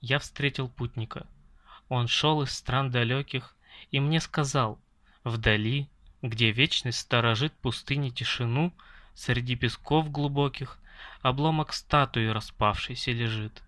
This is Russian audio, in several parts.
я встретил путника. Он шел из стран далеких и мне сказал, вдали, где вечность сторожит пустыни тишину, среди песков глубоких обломок статуи распавшейся лежит.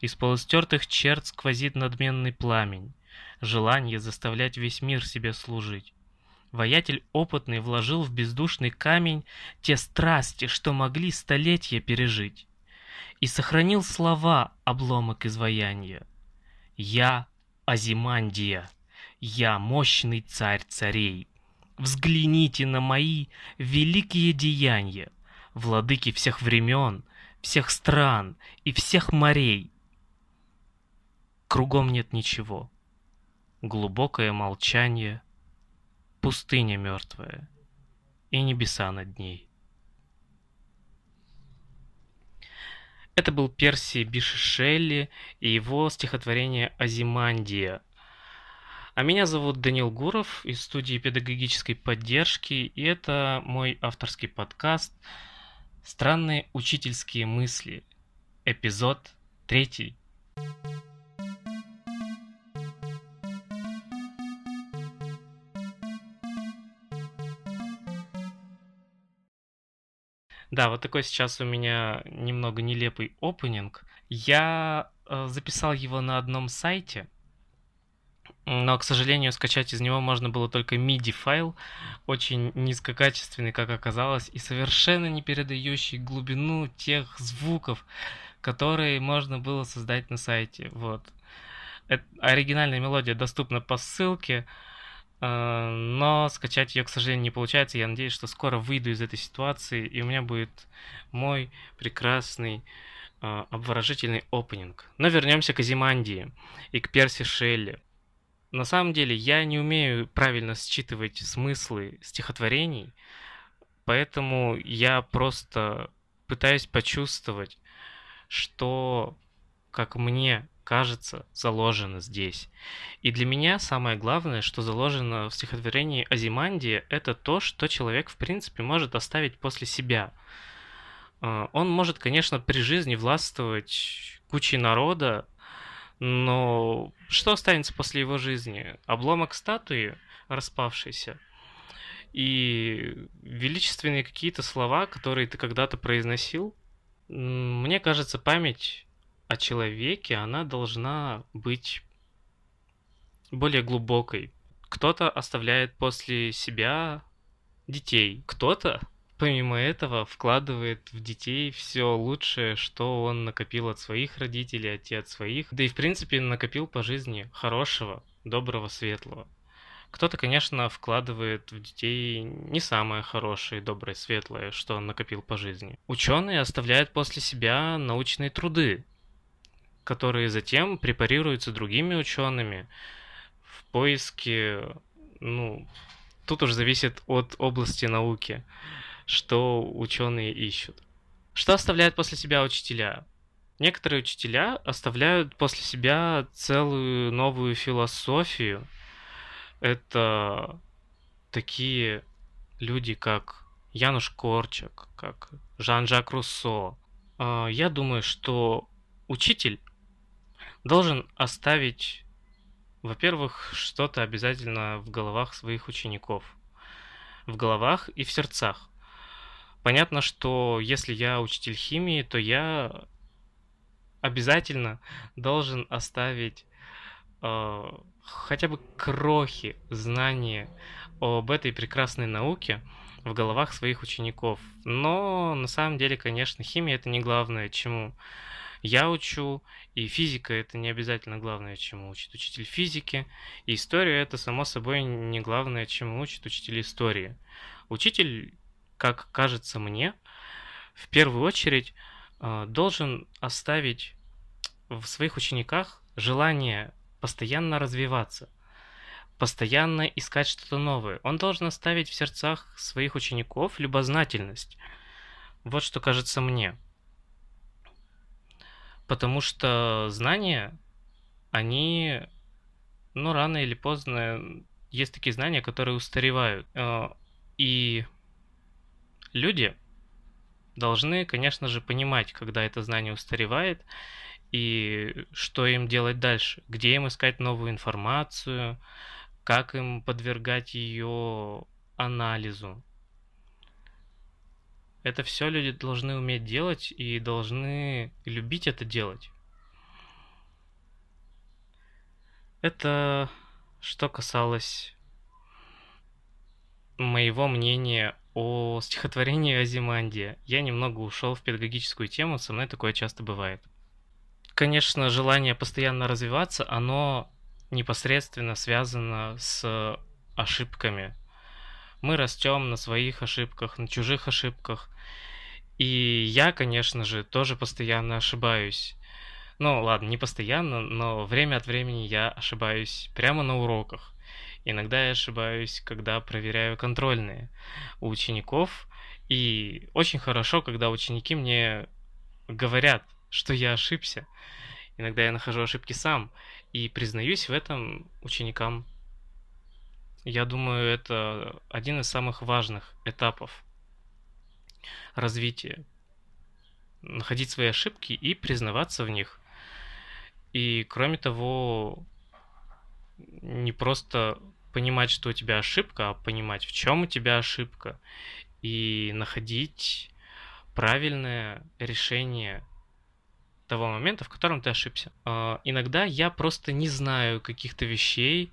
Из полустертых черт сквозит надменный пламень, желание заставлять весь мир себе служить. Воятель опытный вложил в бездушный камень те страсти, что могли столетия пережить, и сохранил слова обломок изваяния. Я Азимандия, я мощный царь царей. Взгляните на мои великие деяния, владыки всех времен, всех стран и всех морей. Кругом нет ничего. Глубокое молчание — пустыня мертвая и небеса над ней. Это был Перси Биши и его стихотворение «Азимандия». А меня зовут Данил Гуров из студии педагогической поддержки, и это мой авторский подкаст «Странные учительские мысли», эпизод третий. Да, вот такой сейчас у меня немного нелепый опенинг. Я э, записал его на одном сайте, но, к сожалению, скачать из него можно было только MIDI-файл, очень низкокачественный, как оказалось, и совершенно не передающий глубину тех звуков, которые можно было создать на сайте. Вот. Это, оригинальная мелодия доступна по ссылке, но скачать ее, к сожалению, не получается. Я надеюсь, что скоро выйду из этой ситуации, и у меня будет мой прекрасный э, обворожительный опенинг. Но вернемся к Азимандии и к Перси Шелли. На самом деле, я не умею правильно считывать смыслы стихотворений, поэтому я просто пытаюсь почувствовать, что, как мне кажется, заложено здесь. И для меня самое главное, что заложено в стихотворении Азимандия, это то, что человек, в принципе, может оставить после себя. А, он может, конечно, при жизни властвовать кучей народа, но что останется после его жизни? Обломок статуи распавшейся и величественные какие-то слова, которые ты когда-то произносил. Мне кажется, память о человеке, она должна быть более глубокой. Кто-то оставляет после себя детей, кто-то помимо этого вкладывает в детей все лучшее, что он накопил от своих родителей, от от своих, да и в принципе накопил по жизни хорошего, доброго, светлого. Кто-то, конечно, вкладывает в детей не самое хорошее, доброе, светлое, что он накопил по жизни. Ученые оставляют после себя научные труды, которые затем препарируются другими учеными в поиске, ну, тут уже зависит от области науки, что ученые ищут. Что оставляют после себя учителя? Некоторые учителя оставляют после себя целую новую философию. Это такие люди, как Януш Корчак, как Жан-Жак Руссо. А, я думаю, что учитель должен оставить, во-первых, что-то обязательно в головах своих учеников. В головах и в сердцах. Понятно, что если я учитель химии, то я обязательно должен оставить э, хотя бы крохи знания об этой прекрасной науке в головах своих учеников. Но на самом деле, конечно, химия это не главное, чему я учу, и физика это не обязательно главное, чему учит учитель физики, и история это само собой не главное, чему учит учитель истории. Учитель, как кажется мне, в первую очередь э, должен оставить в своих учениках желание постоянно развиваться, постоянно искать что-то новое. Он должен оставить в сердцах своих учеников любознательность. Вот что кажется мне. Потому что знания, они, ну, рано или поздно, есть такие знания, которые устаревают. Э, и люди должны, конечно же, понимать, когда это знание устаревает, и что им делать дальше, где им искать новую информацию, как им подвергать ее анализу. Это все люди должны уметь делать и должны любить это делать. Это что касалось моего мнения о стихотворении Азимандия. Я немного ушел в педагогическую тему, со мной такое часто бывает. Конечно, желание постоянно развиваться, оно непосредственно связано с ошибками. Мы растем на своих ошибках, на чужих ошибках. И я, конечно же, тоже постоянно ошибаюсь. Ну, ладно, не постоянно, но время от времени я ошибаюсь прямо на уроках. Иногда я ошибаюсь, когда проверяю контрольные у учеников. И очень хорошо, когда ученики мне говорят, что я ошибся. Иногда я нахожу ошибки сам и признаюсь в этом ученикам. Я думаю, это один из самых важных этапов развития. Находить свои ошибки и признаваться в них. И кроме того, не просто понимать, что у тебя ошибка, а понимать, в чем у тебя ошибка, и находить правильное решение того момента, в котором ты ошибся. А, иногда я просто не знаю каких-то вещей,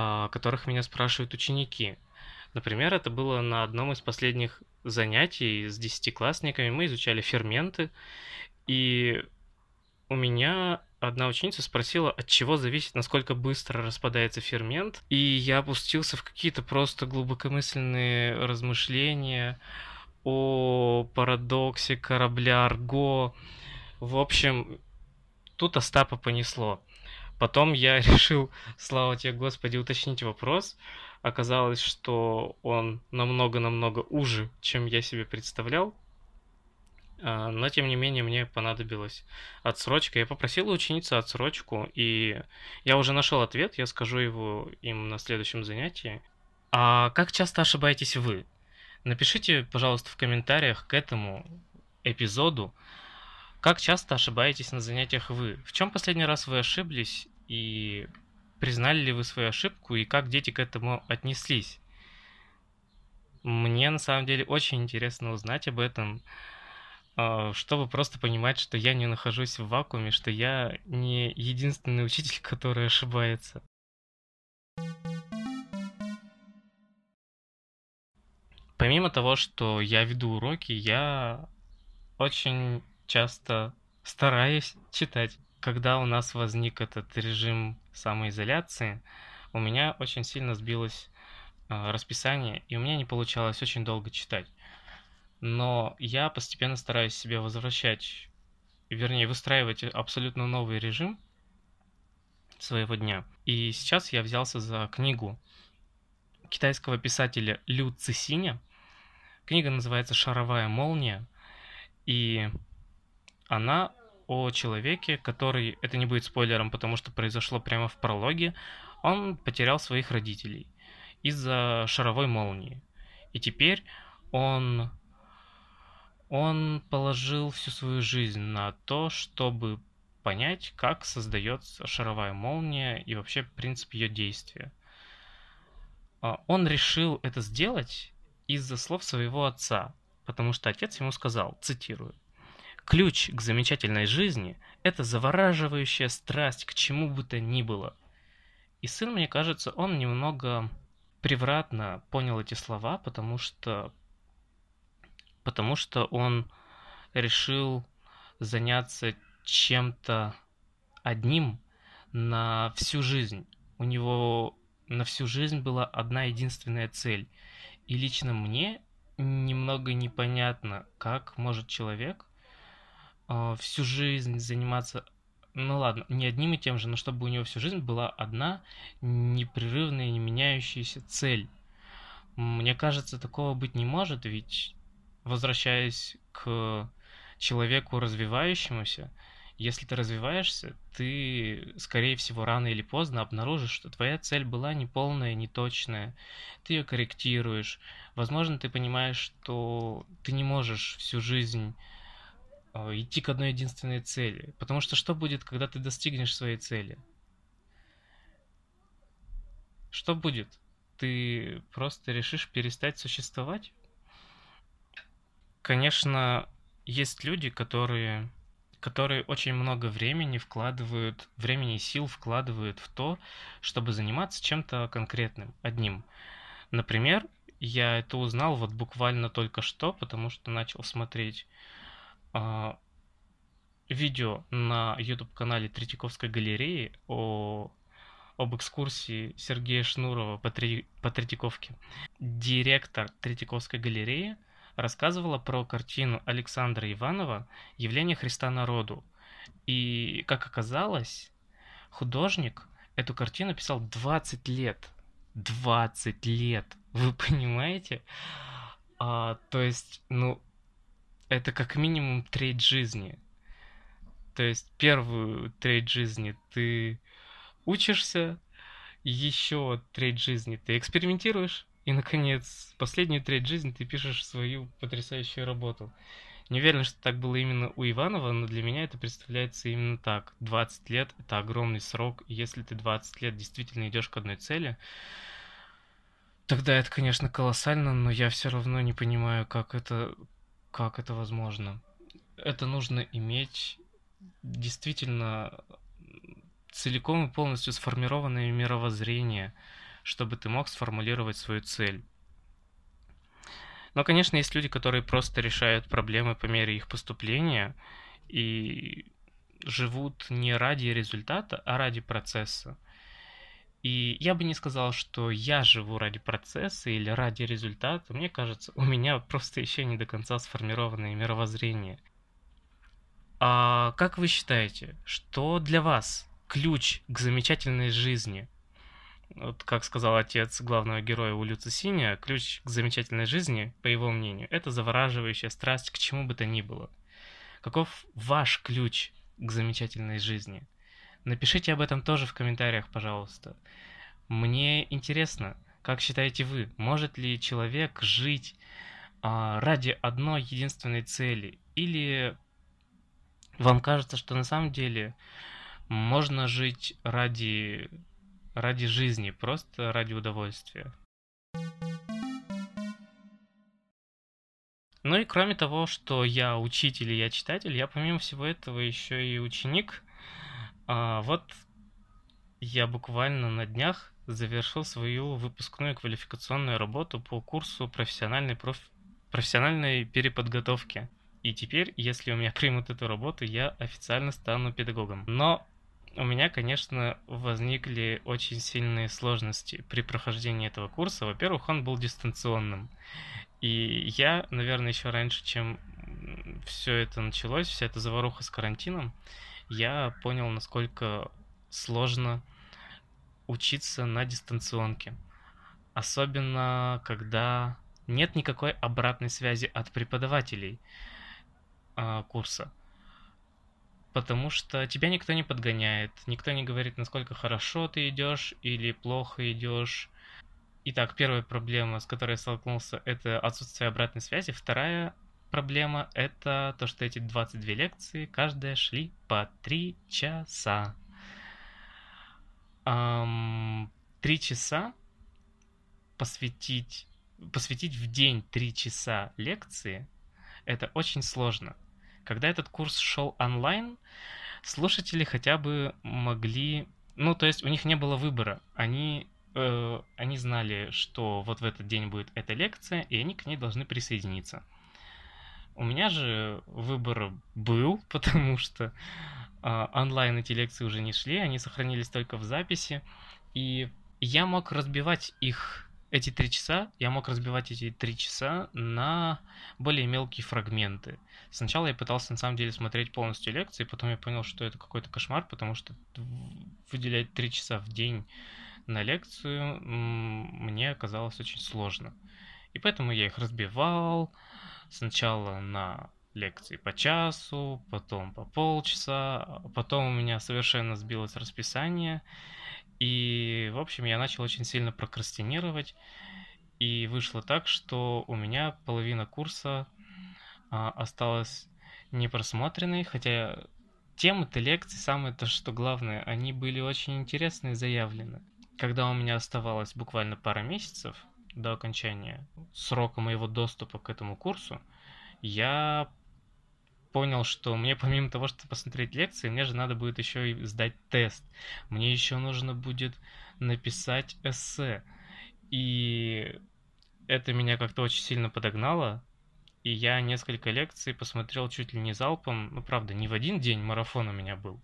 а, которых меня спрашивают ученики. Например, это было на одном из последних занятий с десятиклассниками. Мы изучали ферменты, и у меня одна ученица спросила, от чего зависит, насколько быстро распадается фермент, и я опустился в какие-то просто глубокомысленные размышления о парадоксе корабля Арго. В общем, тут Остапа понесло. Потом я решил, слава тебе, Господи, уточнить вопрос. Оказалось, что он намного-намного уже, чем я себе представлял. А, но, тем не менее, мне понадобилась отсрочка. Я попросил у ученицы отсрочку, и я уже нашел ответ, я скажу его им на следующем занятии. А как часто ошибаетесь вы? Напишите, пожалуйста, в комментариях к этому эпизоду, как часто ошибаетесь на занятиях вы? В чем последний раз вы ошиблись и признали ли вы свою ошибку и как дети к этому отнеслись? Мне на самом деле очень интересно узнать об этом. А, чтобы просто понимать, что я не нахожусь в вакууме, что я не единственный учитель, который ошибается. Помимо того, что я веду уроки, я очень часто стараюсь читать. Когда у нас возник этот режим самоизоляции, у меня очень сильно сбилось э, расписание, и у меня не получалось очень долго читать но я постепенно стараюсь себе возвращать, вернее, выстраивать абсолютно новый режим своего дня. И сейчас я взялся за книгу китайского писателя Лю Цисиня. Книга называется «Шаровая молния», и она о человеке, который, это не будет спойлером, потому что произошло прямо в прологе, он потерял своих родителей из-за шаровой молнии. И теперь он он положил всю свою жизнь на то, чтобы понять, как создается шаровая молния и вообще принцип ее действия. А, он решил это сделать из-за слов своего отца, потому что отец ему сказал, цитирую, «Ключ к замечательной жизни – это завораживающая страсть к чему бы то ни было». И сын, мне кажется, он немного превратно понял эти слова, потому что потому что он решил заняться чем-то одним на всю жизнь. У него на всю жизнь была одна единственная цель. И лично мне немного непонятно, как может человек э, всю жизнь заниматься, ну ладно, не одним и тем же, но чтобы у него всю жизнь была одна непрерывная, не меняющаяся цель. Мне кажется, такого быть не может, ведь возвращаясь к человеку развивающемуся, если ты развиваешься, ты, скорее всего, рано или поздно обнаружишь, что твоя цель была неполная, неточная. Ты ее корректируешь. Возможно, ты понимаешь, что ты не можешь всю жизнь а, идти к одной единственной цели. Потому что что будет, когда ты достигнешь своей цели? Что будет? Ты просто решишь перестать существовать? Конечно, есть люди, которые, которые очень много времени вкладывают, времени и сил вкладывают в то, чтобы заниматься чем-то конкретным, одним. Например, я это узнал вот буквально только что, потому что начал смотреть э, видео на YouTube-канале Третьяковской галереи о, об экскурсии Сергея Шнурова по, Три, по Третьяковке. Директор Третьяковской галереи рассказывала про картину Александра Иванова «Явление Христа народу». И, как оказалось, художник эту картину писал 20 лет. 20 лет! Вы понимаете? А, то есть, ну, это как минимум треть жизни. То есть первую треть жизни ты учишься, еще треть жизни ты экспериментируешь, и, наконец, последнюю треть жизни ты пишешь свою потрясающую работу. Не уверен, что так было именно у Иванова, но для меня это представляется именно так. 20 лет — это огромный срок, и если ты 20 лет действительно идешь к одной цели, Тогда это, конечно, колоссально, но я все равно не понимаю, как это, как это возможно. Это нужно иметь действительно целиком и полностью сформированное мировоззрение, чтобы ты мог сформулировать свою цель. Но, конечно, есть люди, которые просто решают проблемы по мере их поступления и живут не ради результата, а ради процесса. И я бы не сказал, что я живу ради процесса или ради результата. Мне кажется, у меня просто еще не до конца сформированное мировоззрение. А как вы считаете, что для вас ключ к замечательной жизни? Вот как сказал отец главного героя у Люцисиния, ключ к замечательной жизни, по его мнению, это завораживающая страсть к чему бы то ни было. Каков ваш ключ к замечательной жизни? Напишите об этом тоже в комментариях, пожалуйста. Мне интересно, как считаете вы, может ли человек жить а, ради одной единственной цели? Или вам кажется, что на самом деле можно жить ради, ради жизни, просто ради удовольствия? Ну и кроме того, что я учитель и я читатель, я помимо всего этого еще и ученик – а, вот я буквально на днях завершил свою выпускную квалификационную работу по курсу профессиональной, проф... профессиональной переподготовки. И теперь, если у меня примут эту работу, я официально стану педагогом. Но у меня, конечно, возникли очень сильные сложности при прохождении этого курса. Во-первых, он был дистанционным. И я, наверное, еще раньше, чем все это началось, вся эта заваруха с карантином, я понял, насколько сложно учиться на дистанционке. Особенно, когда нет никакой обратной связи от преподавателей э, курса. Потому что тебя никто не подгоняет, никто не говорит, насколько хорошо ты идешь или плохо идешь. Итак, первая проблема, с которой я столкнулся, это отсутствие обратной связи. Вторая проблема — это то, что эти 22 лекции, каждая шли по 3 часа. Эм, 3 часа посвятить, посвятить в день 3 часа лекции — это очень сложно. Когда этот курс шел онлайн, слушатели хотя бы могли... Ну, то есть у них не было выбора. Они э, они знали, что вот в этот день будет эта лекция, и они к ней должны присоединиться. У меня же выбор был, потому что э, онлайн эти лекции уже не шли, они сохранились только в записи, и я мог разбивать их, эти три часа, я мог разбивать эти три часа на более мелкие фрагменты. Сначала я пытался на самом деле смотреть полностью лекции, потом я понял, что это какой-то кошмар, потому что выделять три часа в день на лекцию мне оказалось очень сложно. И поэтому я их разбивал, сначала на лекции по часу, потом по полчаса, потом у меня совершенно сбилось расписание, и, в общем, я начал очень сильно прокрастинировать, и вышло так, что у меня половина курса а, осталась не просмотренный, хотя темы-то лекций, самое то, что главное, они были очень интересные заявлены. Когда у меня оставалось буквально пара месяцев до окончания срока моего доступа к этому курсу, я понял, что мне помимо того, что посмотреть лекции, мне же надо будет еще и сдать тест. Мне еще нужно будет написать эссе. И это меня как-то очень сильно подогнало. И я несколько лекций посмотрел чуть ли не залпом. Ну, правда, не в один день марафон у меня был,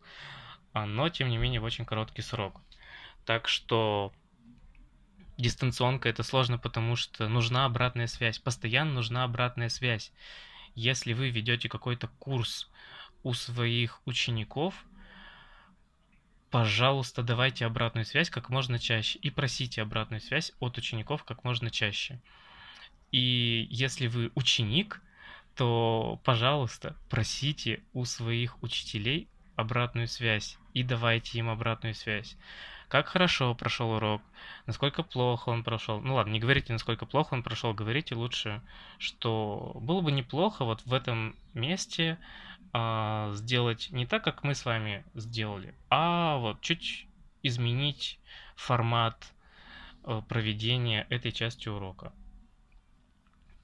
а, но, тем не менее, в очень короткий срок. Так что дистанционка это сложно, потому что нужна обратная связь. Постоянно нужна обратная связь. Если вы ведете какой-то курс у своих учеников, пожалуйста, давайте обратную связь как можно чаще и просите обратную связь от учеников как можно чаще. И если вы ученик, то, пожалуйста, просите у своих учителей обратную связь и давайте им обратную связь как хорошо прошел урок, насколько плохо он прошел. Ну ладно, не говорите, насколько плохо он прошел, говорите лучше, что было бы неплохо вот в этом месте а, сделать не так, как мы с вами сделали, а вот чуть изменить формат а, проведения этой части урока.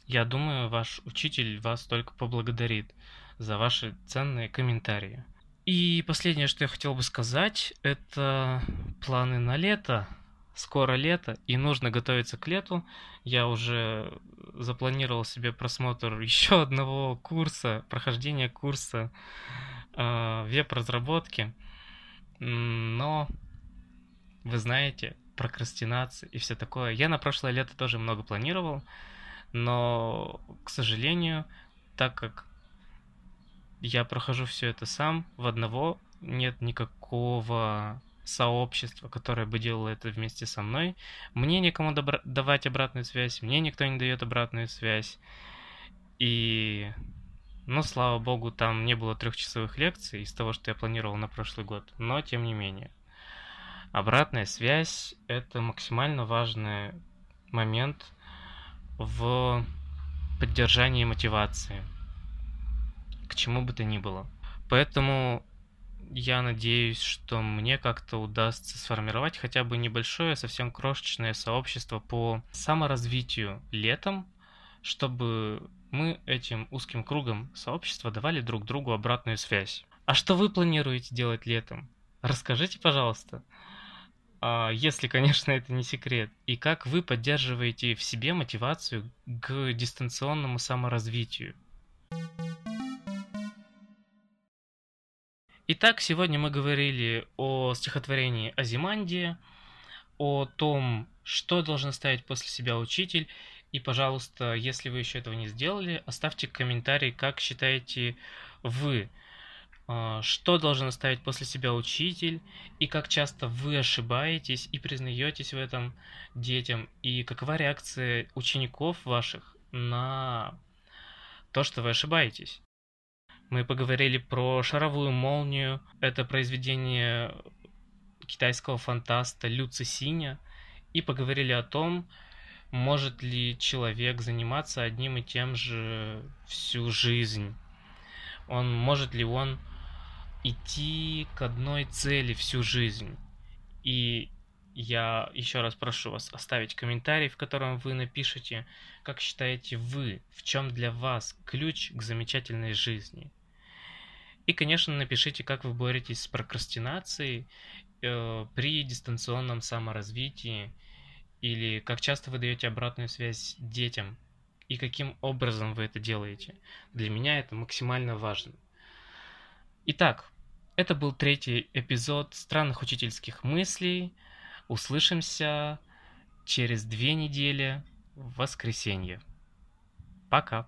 Я думаю, ваш учитель вас только поблагодарит за ваши ценные комментарии. И последнее, что я хотел бы сказать, это планы на лето. Скоро лето, и нужно готовиться к лету. Я уже запланировал себе просмотр еще одного курса, прохождение курса э, веб-разработки. Но, вы знаете, прокрастинация и все такое. Я на прошлое лето тоже много планировал, но, к сожалению, так как я прохожу все это сам, в одного нет никакого сообщества, которое бы делало это вместе со мной. Мне некому добра- давать обратную связь, мне никто не дает обратную связь. И, ну, слава богу, там не было трехчасовых лекций из того, что я планировал на прошлый год. Но, тем не менее, обратная связь — это максимально важный момент в поддержании мотивации к чему бы то ни было. Поэтому я надеюсь, что мне как-то удастся сформировать хотя бы небольшое, совсем крошечное сообщество по саморазвитию летом, чтобы мы этим узким кругом сообщества давали друг другу обратную связь. А что вы планируете делать летом? Расскажите, пожалуйста. А, если, конечно, это не секрет. И как вы поддерживаете в себе мотивацию к дистанционному саморазвитию? Итак, сегодня мы говорили о стихотворении Азимандия, о том, что должен ставить после себя учитель. И, пожалуйста, если вы еще этого не сделали, оставьте комментарий, как считаете вы, а, что должен оставить после себя учитель, и как часто вы ошибаетесь и признаетесь в этом детям, и какова реакция учеников ваших на то, что вы ошибаетесь. Мы поговорили про «Шаровую молнию». Это произведение китайского фантаста Лю Цисиня. И поговорили о том, может ли человек заниматься одним и тем же всю жизнь. Он может ли он идти к одной цели всю жизнь. И я еще раз прошу вас оставить комментарий, в котором вы напишите, как считаете вы, в чем для вас ключ к замечательной жизни. И, конечно, напишите, как вы боретесь с прокрастинацией э, при дистанционном саморазвитии или как часто вы даете обратную связь детям и каким образом вы это делаете. Для меня это максимально важно. Итак, это был третий эпизод странных учительских мыслей. Услышимся через две недели в воскресенье. Пока.